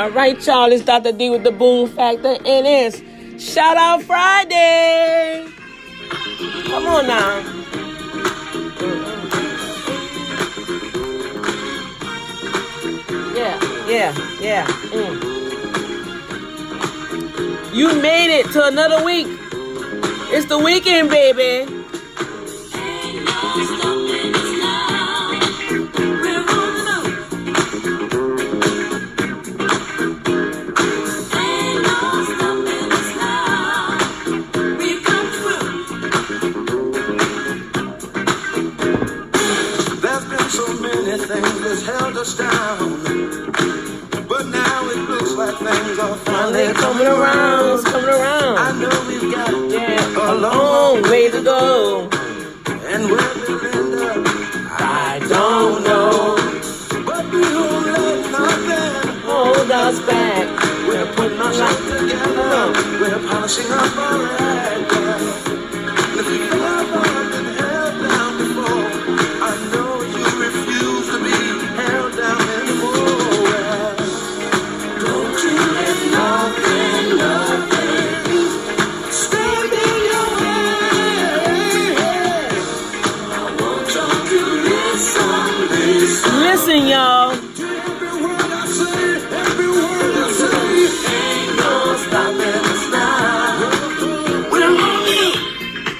All right, y'all. It's Dr. D with the Boom Factor, and it's Shout Out Friday. Come on now. Yeah, yeah, yeah. Mm. You made it to another week. It's the weekend, baby. Finally coming around. Coming around. I know we've got yeah, a long way to go. And where we'll end up, I don't know. But we won't let nothing hold us back. We're putting our life together. We're polishing up our act. You.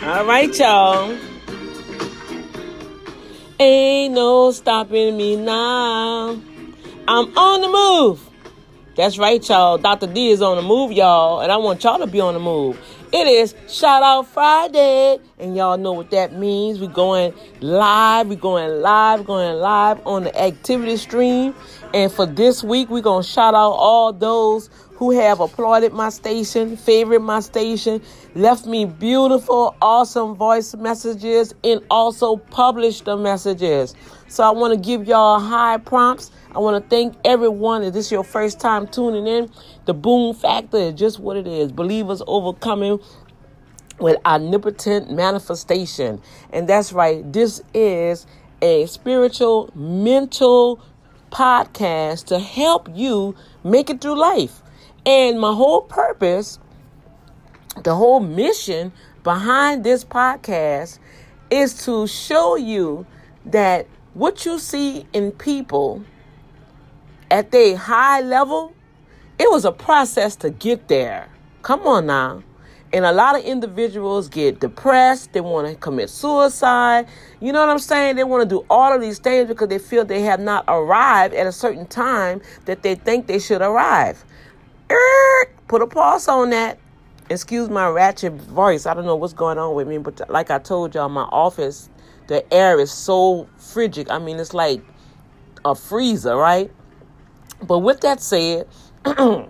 All right, y'all. Ain't no stopping me now. I'm on the move. That's right, y'all. Dr. D is on the move, y'all, and I want y'all to be on the move. It is Shout Out Friday, and y'all know what that means. We're going live. We're going live. Going live on the activity stream. And for this week, we're going to shout out all those who have applauded my station, favorite my station, left me beautiful, awesome voice messages, and also published the messages. So I want to give y'all high prompts. I want to thank everyone. If this is your first time tuning in, the boom factor is just what it is. Believers overcoming with omnipotent manifestation. And that's right. This is a spiritual, mental podcast to help you make it through life. And my whole purpose, the whole mission behind this podcast is to show you that what you see in people at their high level, it was a process to get there. Come on now. And a lot of individuals get depressed. They want to commit suicide. You know what I'm saying? They want to do all of these things because they feel they have not arrived at a certain time that they think they should arrive. Er, put a pause on that. Excuse my ratchet voice. I don't know what's going on with me, but like I told y'all, my office, the air is so frigid. I mean, it's like a freezer, right? But with that said,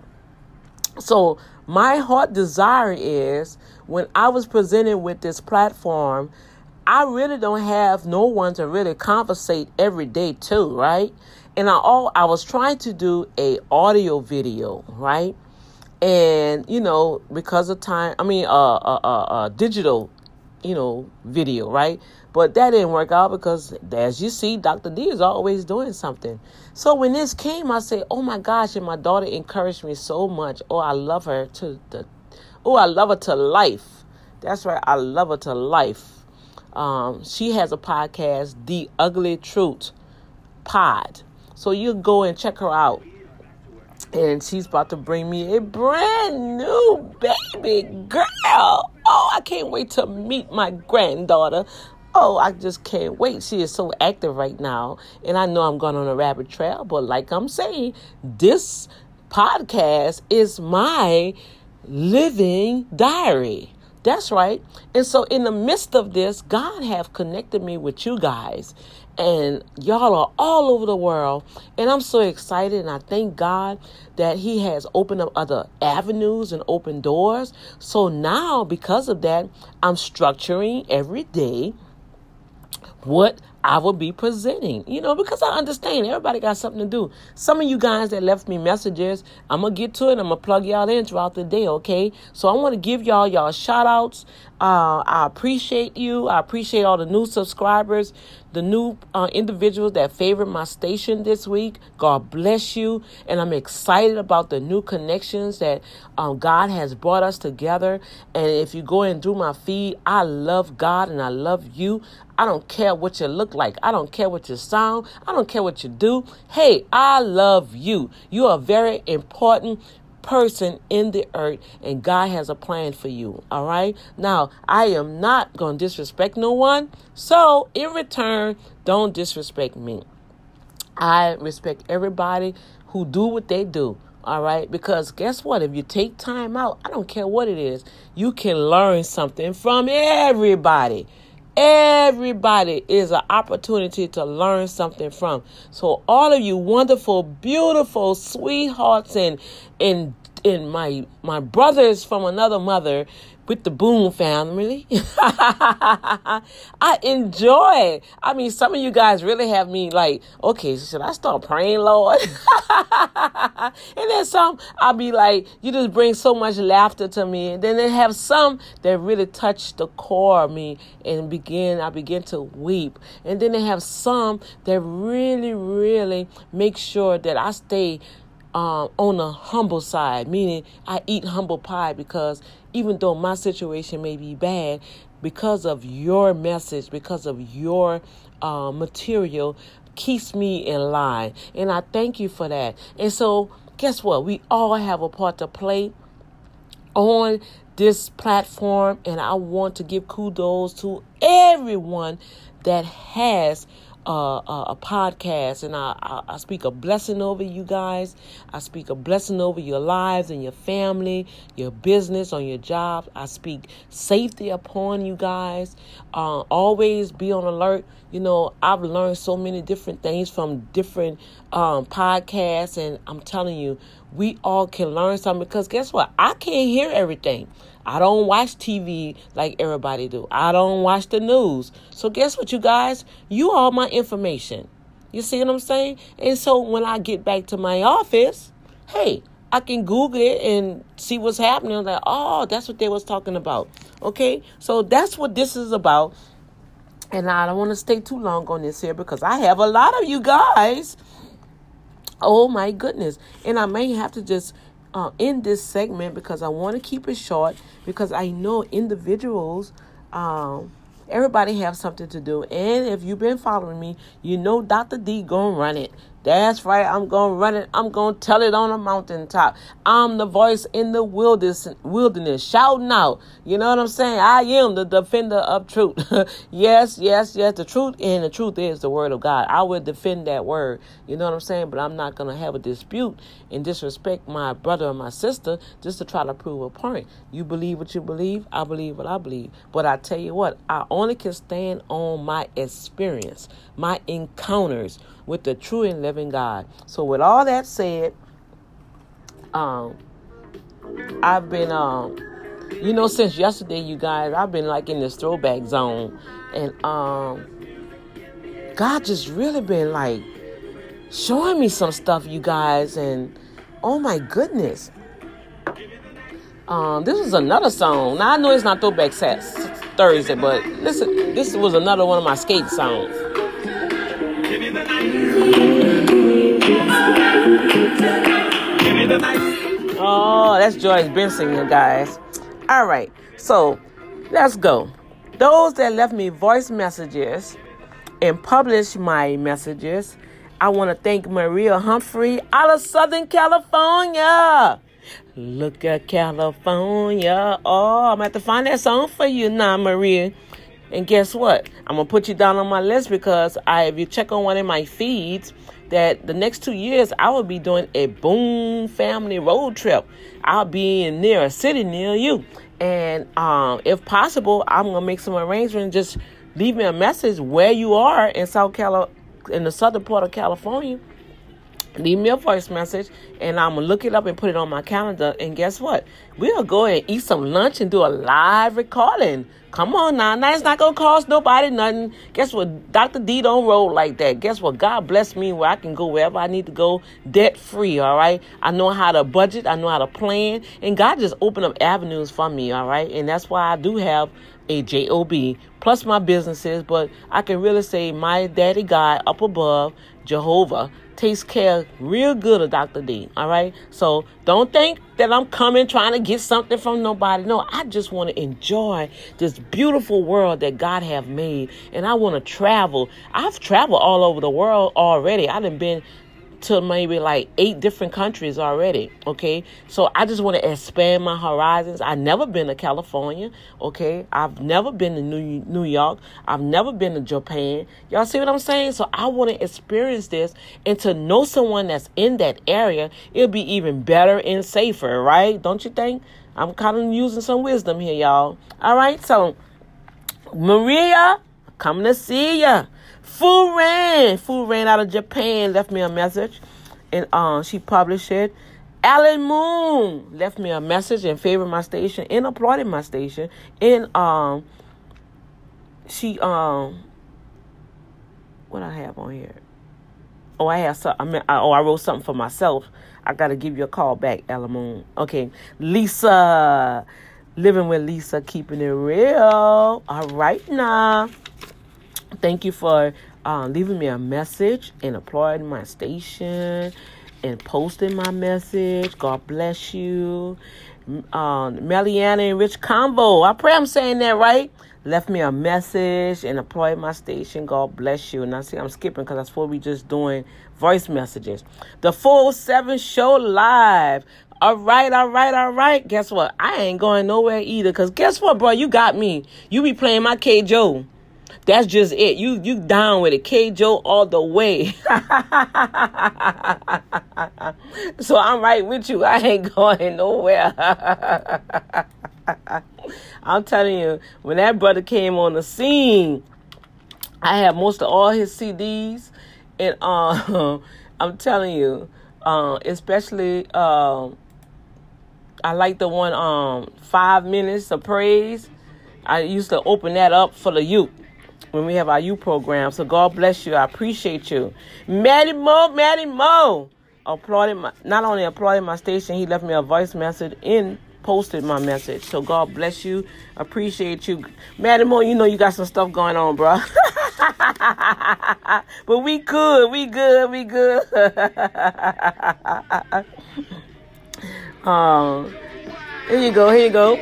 so my heart desire is when I was presented with this platform, I really don't have no one to really conversate every day too, right? And I all I was trying to do a audio video, right? And you know, because of time, I mean, uh, uh, uh, uh digital, you know, video, right? But that didn't work out because, as you see, Dr. D is always doing something. So when this came, I said, "Oh my gosh!" And my daughter encouraged me so much. Oh, I love her to the. Oh, I love her to life. That's right. I love her to life. Um, she has a podcast, The Ugly Truth Pod. So you go and check her out. And she's about to bring me a brand new baby girl. Oh, I can't wait to meet my granddaughter. Oh, I just can't wait. She is so active right now. And I know I'm going on a rabbit trail, but like I'm saying, this podcast is my living diary. That's right. And so in the midst of this, God have connected me with you guys. And y'all are all over the world. And I'm so excited and I thank God that He has opened up other avenues and open doors. So now because of that, I'm structuring every day what I will be presenting, you know, because I understand everybody got something to do. Some of you guys that left me messages, I'm to get to it. I'm to plug y'all in throughout the day, okay? So I want to give y'all y'all shout outs. Uh, I appreciate you. I appreciate all the new subscribers, the new uh, individuals that favored my station this week. God bless you. And I'm excited about the new connections that um, God has brought us together. And if you go in through my feed, I love God and I love you. I don't care what you look like. I don't care what you sound. I don't care what you do. Hey, I love you. You are very important person in the earth and God has a plan for you. All right. Now, I am not going to disrespect no one. So, in return, don't disrespect me. I respect everybody who do what they do. All right. Because guess what? If you take time out, I don't care what it is, you can learn something from everybody. Everybody is an opportunity to learn something from. So all of you wonderful, beautiful sweethearts and and and my my brothers from another mother with the Boom family. I enjoy. I mean, some of you guys really have me like, okay, should I start praying, Lord? and then some, I'll be like, you just bring so much laughter to me. And then they have some that really touch the core of me and begin, I begin to weep. And then they have some that really, really make sure that I stay um, on the humble side, meaning I eat humble pie because even though my situation may be bad, because of your message, because of your uh, material, keeps me in line. And I thank you for that. And so, guess what? We all have a part to play on this platform. And I want to give kudos to everyone that has a, a, podcast, and I, I, I, speak a blessing over you guys. I speak a blessing over your lives and your family, your business, on your job. I speak safety upon you guys. Uh, always be on alert. You know, I've learned so many different things from different um, podcasts, and I'm telling you, we all can learn something because guess what? I can't hear everything. I don't watch TV like everybody do. I don't watch the news. So guess what, you guys? You all my information. You see what I'm saying? And so when I get back to my office, hey, I can Google it and see what's happening. I'm like, oh, that's what they was talking about. Okay, so that's what this is about. And I don't want to stay too long on this here because I have a lot of you guys. Oh my goodness. And I may have to just uh, in this segment because I want to keep it short because I know individuals, um, everybody have something to do. And if you've been following me, you know Dr. D gonna run it. That's right. I'm going to run it. I'm going to tell it on a mountaintop. I'm the voice in the wilderness, wilderness shouting out. You know what I'm saying? I am the defender of truth. yes, yes, yes. The truth and the truth is the word of God. I will defend that word. You know what I'm saying? But I'm not going to have a dispute and disrespect my brother or my sister just to try to prove a point. You believe what you believe. I believe what I believe. But I tell you what, I only can stand on my experience, my encounters with the true and living God. So with all that said, um, I've been um, you know, since yesterday, you guys, I've been like in this throwback zone, and um, God just really been like showing me some stuff, you guys, and oh my goodness. Um, this was another song. Now I know it's not throwback sets Thursday, but listen, this was another one of my skate songs. Oh, that's Joyce Benson, you guys. All right, so let's go. Those that left me voice messages and published my messages, I want to thank Maria Humphrey out of Southern California. Look at California. Oh, I'm going to find that song for you now, Maria. And guess what? I'm gonna put you down on my list because I, if you check on one of my feeds, that the next two years I will be doing a boom family road trip. I'll be in near a city near you, and um, if possible, I'm gonna make some arrangements. Just leave me a message where you are in South Cali, in the southern part of California, leave me a voice message and I'm gonna look it up and put it on my calendar. And guess what? We'll go and eat some lunch and do a live recording. Come on now, now it's not gonna cost nobody nothing. Guess what? Dr. D don't roll like that. Guess what? God bless me where I can go wherever I need to go debt free. All right. I know how to budget. I know how to plan, and God just opened up avenues for me. All right, and that's why I do have a job plus my businesses. But I can really say my daddy God up above Jehovah takes care real good of Dr. D. All right. So don't think that I'm coming trying to get something from nobody. No, I just want to enjoy this beautiful world that God have made. And I want to travel. I've traveled all over the world already. I done been to maybe like eight different countries already. Okay, so I just want to expand my horizons. I've never been to California. Okay, I've never been to New New York. I've never been to Japan. Y'all see what I'm saying? So I want to experience this and to know someone that's in that area. It'll be even better and safer, right? Don't you think? I'm kind of using some wisdom here, y'all. All right, so Maria, coming to see ya. Fu Ran, Fu Ran out of Japan left me a message, and um, she published it. Alan Moon left me a message and favored my station and applauded my station. And um, she um, what I have on here? Oh, I have some. I mean, I, oh, I wrote something for myself. I gotta give you a call back, Alan Moon. Okay, Lisa, living with Lisa, keeping it real. All right now. Thank you for uh, leaving me a message and applauding my station and posting my message. God bless you. Um, Meliana and Rich Combo. I pray I'm saying that right. Left me a message and applauded my station. God bless you. And I see I'm skipping because that's what we just doing voice messages. The full seven show live. All right, all right, all right. Guess what? I ain't going nowhere either. Cause guess what, bro? You got me. You be playing my K Joe. That's just it. You you down with it. K Joe all the way. so I'm right with you. I ain't going nowhere. I'm telling you, when that brother came on the scene, I had most of all his CDs, and uh, I'm telling you, uh, especially uh, I like the one um five minutes of praise. I used to open that up for the youth when we have our youth program. So God bless you. I appreciate you. Maddie Mo, Maddie Mo. Applauded my, not only applauded my station, he left me a voice message and posted my message. So God bless you. Appreciate you. Maddie Mo, you know you got some stuff going on, bro. but we good. We good. We good. um, here you go. Here you go.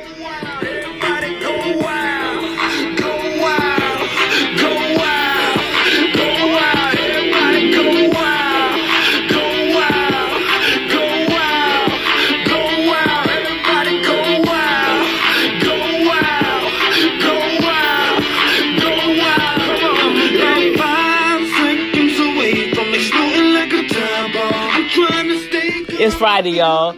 It's Friday, y'all.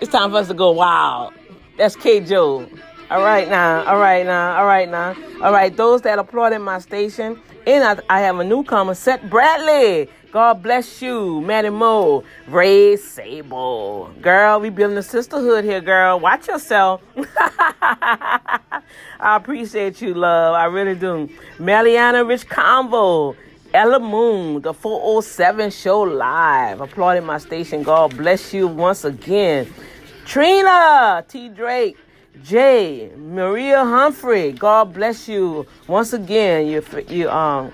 It's time for us to go wild. That's K Joe. All right now, all right now, all right now. All right, those that applauded my station. And I, I have a newcomer, Seth Bradley. God bless you, Maddie Mo, Ray Sable. Girl, we building a sisterhood here, girl. Watch yourself. I appreciate you, love. I really do. Meliana Rich Convo. Ella Moon, the 407 show live. Applauding my station. God bless you once again. Trina T. Drake. Jay, Maria Humphrey, God bless you once again. You you um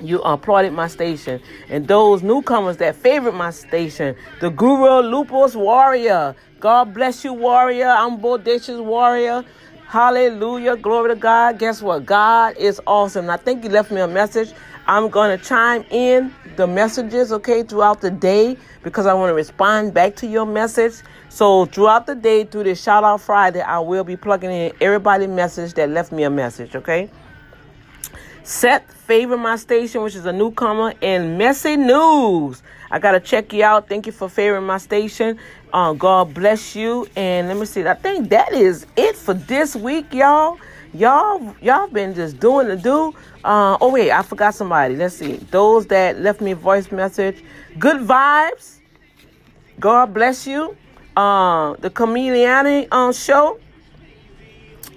you applauded my station, and those newcomers that favored my station, the Guru Lupus Warrior. God bless you, Warrior. I'm Bodacious Warrior. Hallelujah, glory to God. Guess what? God is awesome. I think you left me a message. I'm going to chime in the messages, okay, throughout the day because I want to respond back to your message. So throughout the day, through this shout out Friday, I will be plugging in everybody's message that left me a message, okay? Seth favor my station, which is a newcomer, and messy news. I gotta check you out. Thank you for favoring my station. Uh, God bless you. And let me see. I think that is it for this week, y'all. Y'all, y'all been just doing the do. Uh, oh wait, I forgot somebody. Let's see. Those that left me a voice message. Good vibes. God bless you. Uh, the Chameleon uh, show.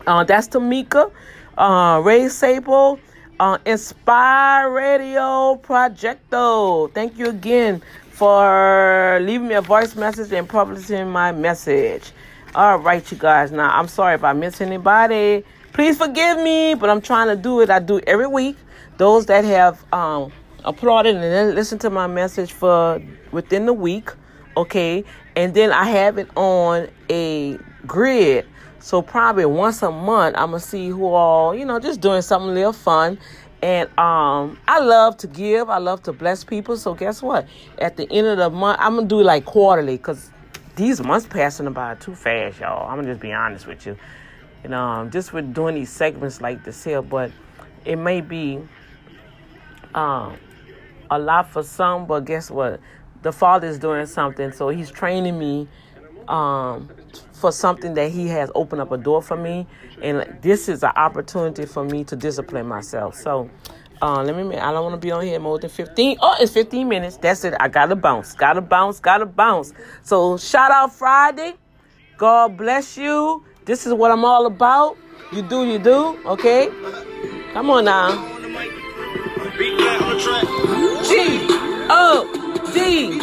Uh, that's Tamika. Uh, Ray Sable. Inspire Radio Projecto. Thank you again for leaving me a voice message and publishing my message. All right, you guys. Now, I'm sorry if I miss anybody. Please forgive me, but I'm trying to do it. I do every week. Those that have um, applauded and then listened to my message for within the week, okay, and then I have it on a grid. So probably once a month, I'm gonna see who all you know, just doing something a little fun. And um, I love to give. I love to bless people. So guess what? At the end of the month, I'm gonna do like quarterly because these months passing by too fast, y'all. I'm gonna just be honest with you. You know, um, just with doing these segments like this here, but it may be um, a lot for some. But guess what? The Father is doing something, so He's training me um, for something that He has opened up a door for me, and this is an opportunity for me to discipline myself. So. Uh, let me. I don't want to be on here more than fifteen. Oh, it's fifteen minutes. That's it. I gotta bounce. Gotta bounce. Gotta bounce. So shout out Friday. God bless you. This is what I'm all about. You do, you do. Okay. Come on now. G O D.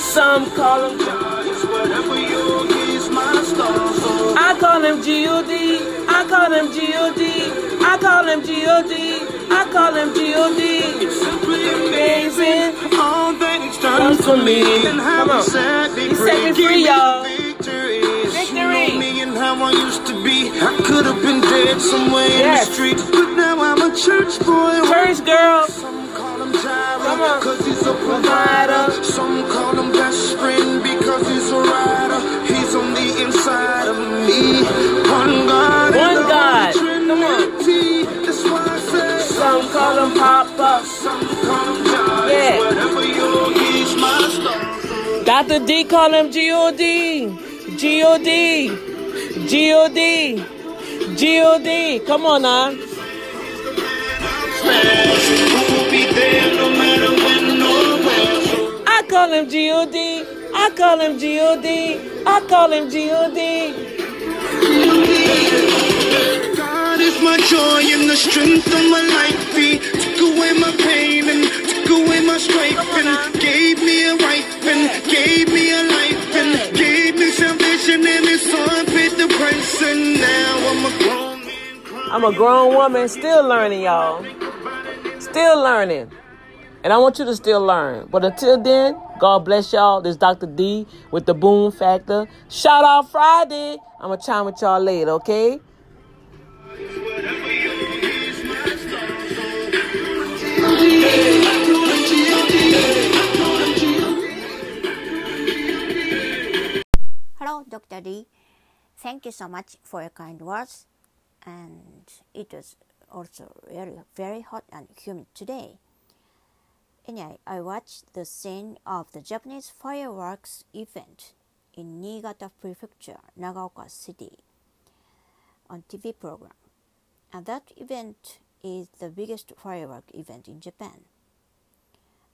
Some call him. I call him G O D. I call him G O D. I call him G O D. I call him G O D. It's simply amazing. All things Done for me. And how he set me free. free, Give me y'all. victories. Victory. You know me and how I used to be. I could have been dead somewhere Yes. in the street, but now I'm a church boy. Church girl. Some call him. Jireh, cause he's a provider. Some call him best friend because he's a rider. One God. One God. Come on. Trinity. That's why I. Some call him Papa. Some call him God. Yeah. Whatever you're, he's my star. Dr. D call him G-O-D. G-O-D. G-O-D. G-O-D. Come on now. Who'll be there no matter when or where. I call him G-O-D. I call him G-O-D. I call him G-O-D. God is my joy and the strength of my life. He took away my pain and took away my strife and gave me a wife and gave me a life and gave me salvation and his son paid the price and now I'm a grown man. I'm a grown woman, still learning, y'all. Still learning. And I want you to still learn. But until then, God bless y'all. This is Dr. D with the Boom Factor. Shout out Friday. I'm going to chime with y'all later, okay? Hello, Dr. D. Thank you so much for your kind words. And it was also very, very hot and humid today. Anyway, I watched the scene of the Japanese fireworks event in Niigata Prefecture, Nagaoka City, on TV program. And that event is the biggest firework event in Japan.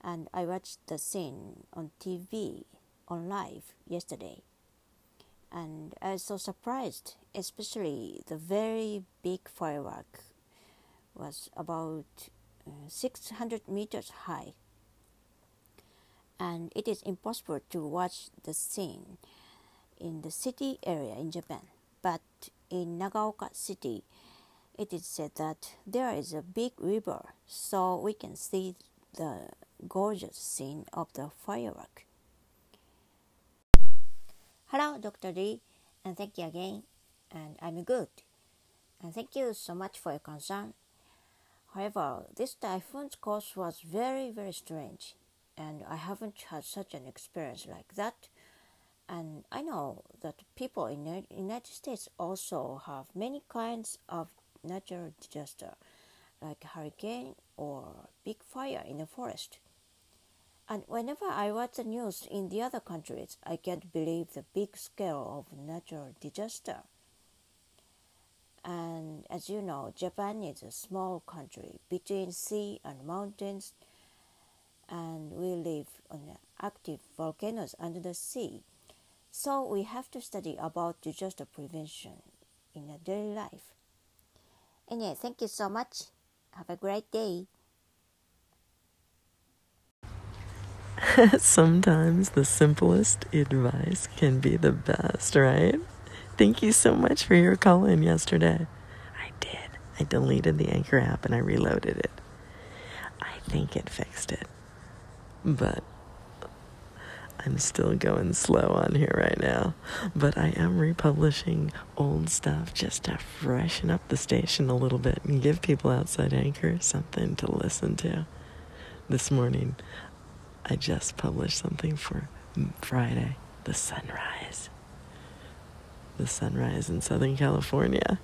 And I watched the scene on TV on live yesterday and I was so surprised, especially the very big firework was about 600 meters high. And it is impossible to watch the scene in the city area in Japan. But in Nagaoka City, it is said that there is a big river, so we can see the gorgeous scene of the firework. Hello, Dr. D, and thank you again. And I'm good. And thank you so much for your concern. However, this typhoon's course was very, very strange, and I haven't had such an experience like that. And I know that people in the United States also have many kinds of natural disaster, like hurricane or big fire in the forest. And whenever I watch the news in the other countries, I can't believe the big scale of natural disaster. And as you know, Japan is a small country between sea and mountains, and we live on active volcanoes under the sea. So we have to study about disaster prevention in a daily life. Anyway, thank you so much. Have a great day. Sometimes the simplest advice can be the best, right? Thank you so much for your call in yesterday. I did. I deleted the Anchor app and I reloaded it. I think it fixed it. But I'm still going slow on here right now. But I am republishing old stuff just to freshen up the station a little bit and give people outside Anchor something to listen to. This morning, I just published something for Friday, the sunrise. The sunrise in Southern California.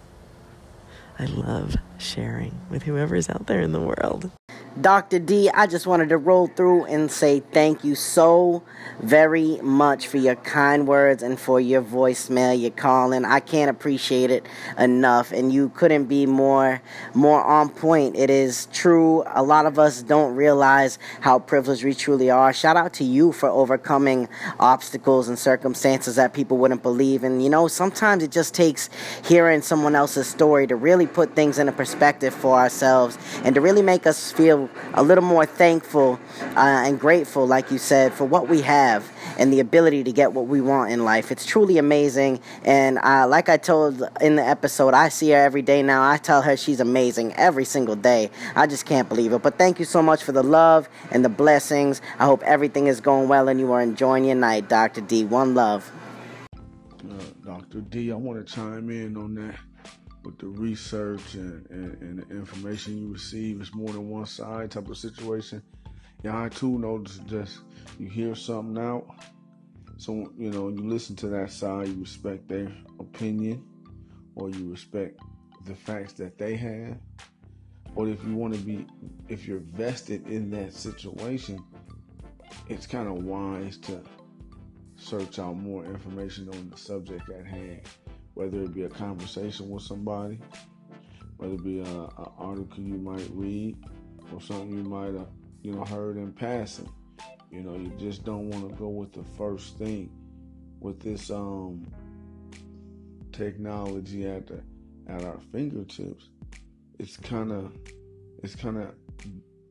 I love sharing with whoever's out there in the world. Dr. D, I just wanted to roll through and say thank you so very much for your kind words and for your voicemail, your calling. I can't appreciate it enough, and you couldn't be more more on point. It is true. A lot of us don't realize how privileged we truly are. Shout out to you for overcoming obstacles and circumstances that people wouldn't believe. And you know, sometimes it just takes hearing someone else's story to really put things in a perspective for ourselves and to really make us feel a little more thankful uh, and grateful, like you said, for what we have and the ability to get what we want in life. It's truly amazing. And uh, like I told in the episode, I see her every day now. I tell her she's amazing every single day. I just can't believe it. But thank you so much for the love and the blessings. I hope everything is going well and you are enjoying your night, Dr. D. One love. Uh, Dr. D, I want to chime in on that with the research and, and, and, the information you receive. It's more than one side type of situation. Yeah, I too notice just you hear something out. So, you know, you listen to that side, you respect their opinion, or you respect the facts that they have. Or if you want to be, if you're vested in that situation, it's kind of wise to search out more information on the subject at hand whether it be a conversation with somebody, whether it be an article you might read or something you might have, you know, heard in passing. You know, you just don't want to go with the first thing with this um technology at the at our fingertips. It's kind of it's kind of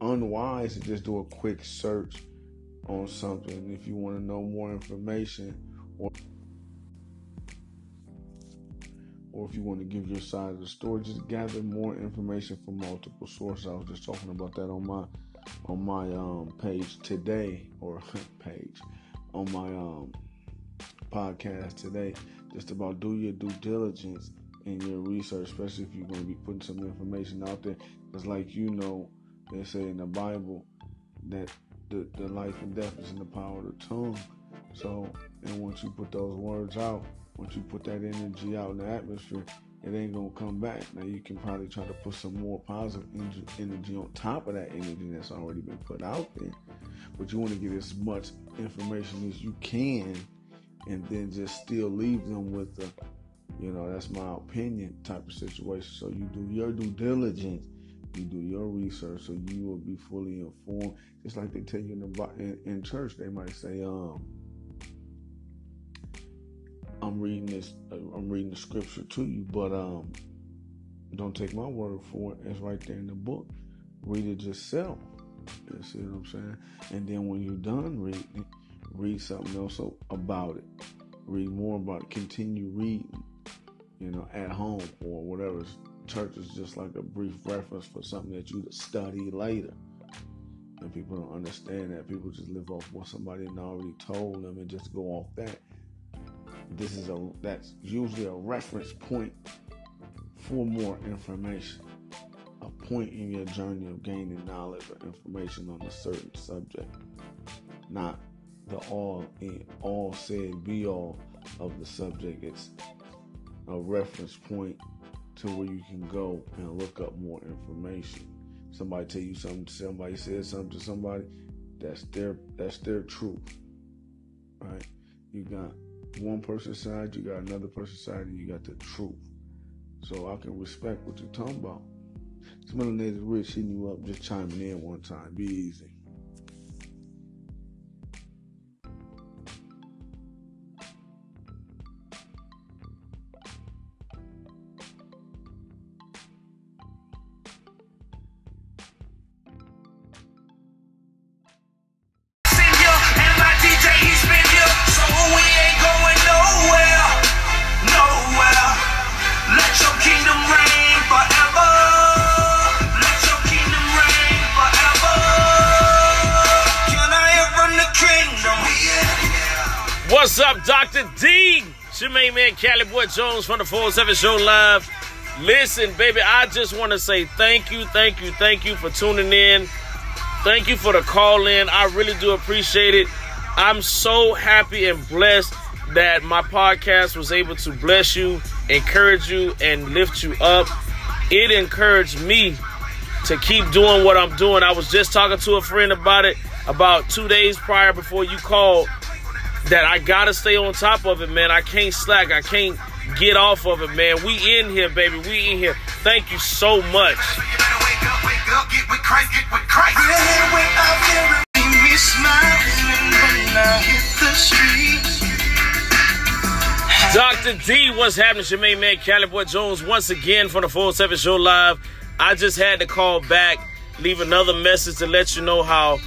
unwise to just do a quick search on something if you want to know more information or or if you want to give your side of the story, just gather more information from multiple sources. I was just talking about that on my on my um, page today, or page on my um, podcast today, just about do your due diligence in your research, especially if you're going to be putting some information out there. Because, like you know, they say in the Bible that the, the life and death is in the power of the tongue. So, and once you put those words out, once you put that energy out in the atmosphere, it ain't gonna come back. Now you can probably try to put some more positive energy on top of that energy that's already been put out there. But you want to get as much information as you can, and then just still leave them with the, you know, that's my opinion type of situation. So you do your due diligence, you do your research, so you will be fully informed. Just like they tell you in the in, in church, they might say, um I'm reading this. Uh, I'm reading the scripture to you, but um, don't take my word for it. It's right there in the book. Read it yourself. You see what I'm saying? And then when you're done reading, read something else about it. Read more about it. Continue reading. You know, at home or whatever. Church is just like a brief reference for something that you study later. And people don't understand that. People just live off what somebody already told them and just go off that this is a that's usually a reference point for more information. A point in your journey of gaining knowledge or information on a certain subject. Not the all in all said be all of the subject. It's a reference point to where you can go and look up more information. Somebody tell you something somebody says something to somebody that's their that's their truth right? You got one person's side, you got another person's side, and you got the truth. So I can respect what you're talking about. Melanated Rich hitting you up, just chiming in one time. Be easy. Man, Cali Boy Jones from the 407 Show Live. Listen, baby, I just want to say thank you, thank you, thank you for tuning in. Thank you for the call in. I really do appreciate it. I'm so happy and blessed that my podcast was able to bless you, encourage you, and lift you up. It encouraged me to keep doing what I'm doing. I was just talking to a friend about it about two days prior before you called that I gotta stay on top of it, man. I can't slack. I can't get off of it, man. We in here, baby. We in here. Thank you so much. Dr. D, what's happening? It's your main man, Cali Boy Jones, once again from the 407 Show Live. I just had to call back, leave another message to let you know how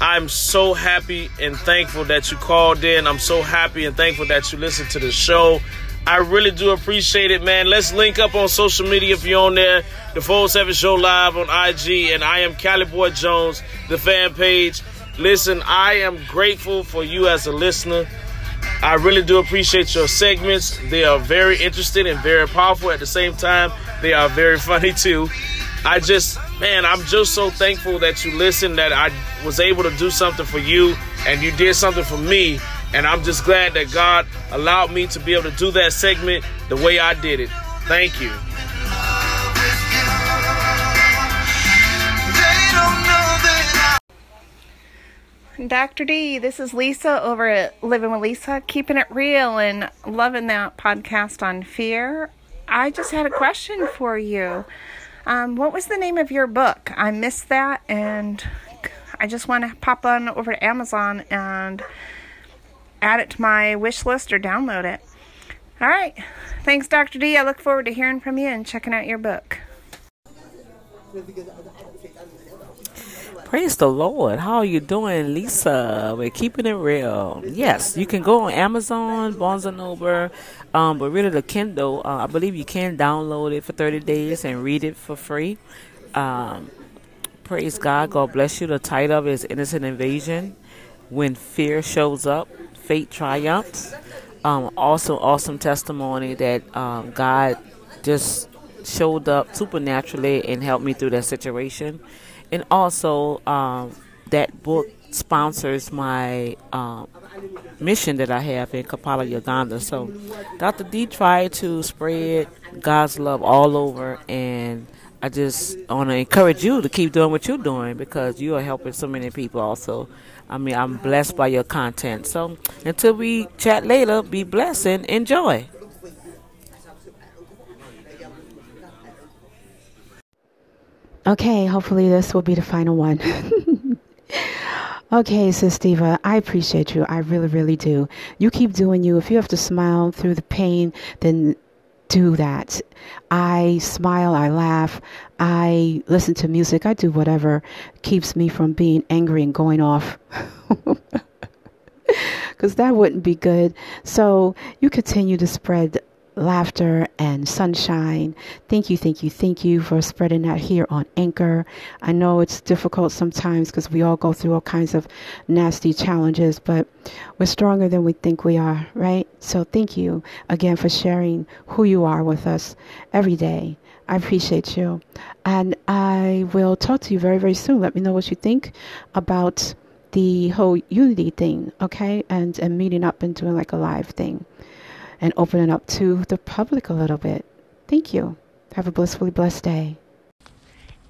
I'm so happy and thankful that you called in. I'm so happy and thankful that you listened to the show. I really do appreciate it, man. Let's link up on social media if you're on there. The 407 Show Live on IG, and I am Cali Boy Jones, the fan page. Listen, I am grateful for you as a listener. I really do appreciate your segments. They are very interesting and very powerful at the same time. They are very funny too. I just, man, I'm just so thankful that you listened, that I was able to do something for you and you did something for me. And I'm just glad that God allowed me to be able to do that segment the way I did it. Thank you. Dr. D, this is Lisa over at Living with Lisa, keeping it real and loving that podcast on fear. I just had a question for you. Um, what was the name of your book? I missed that, and I just want to pop on over to Amazon and add it to my wish list or download it. All right. Thanks, Dr. D. I look forward to hearing from you and checking out your book. Praise the Lord. How are you doing, Lisa? We're keeping it real. Yes, you can go on Amazon, Barnes Noble, um, but really the Kindle, uh, I believe you can download it for 30 days and read it for free. Um, praise God. God bless you. The title of it is Innocent Invasion. When fear shows up, fate triumphs. Um, also, awesome testimony that um, God just showed up supernaturally and helped me through that situation. And also, um, that book sponsors my um, mission that I have in Kampala, Uganda. So, Dr. D tried to spread God's love all over, and I just want to encourage you to keep doing what you're doing because you are helping so many people also. I mean, I'm blessed by your content. So, until we chat later, be blessed and enjoy. Okay, hopefully this will be the final one. okay, Sis Diva, I appreciate you. I really, really do. You keep doing you. If you have to smile through the pain, then do that. I smile, I laugh, I listen to music, I do whatever keeps me from being angry and going off. Because that wouldn't be good. So you continue to spread laughter and sunshine. Thank you, thank you, thank you for spreading that here on Anchor. I know it's difficult sometimes because we all go through all kinds of nasty challenges, but we're stronger than we think we are, right? So thank you again for sharing who you are with us every day. I appreciate you. And I will talk to you very, very soon. Let me know what you think about the whole unity thing, okay? And and meeting up and doing like a live thing and opening up to the public a little bit. Thank you. Have a blissfully blessed day.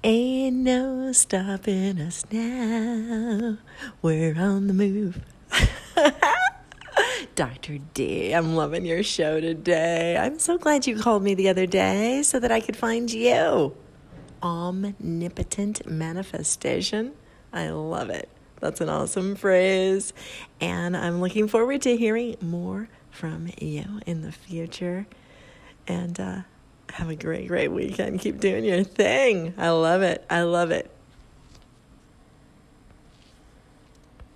Ain't no stopping us now. We're on the move. Dr. D, I'm loving your show today. I'm so glad you called me the other day so that I could find you. Omnipotent manifestation. I love it. That's an awesome phrase. And I'm looking forward to hearing more from you in the future. And uh, have a great, great weekend. Keep doing your thing. I love it. I love it.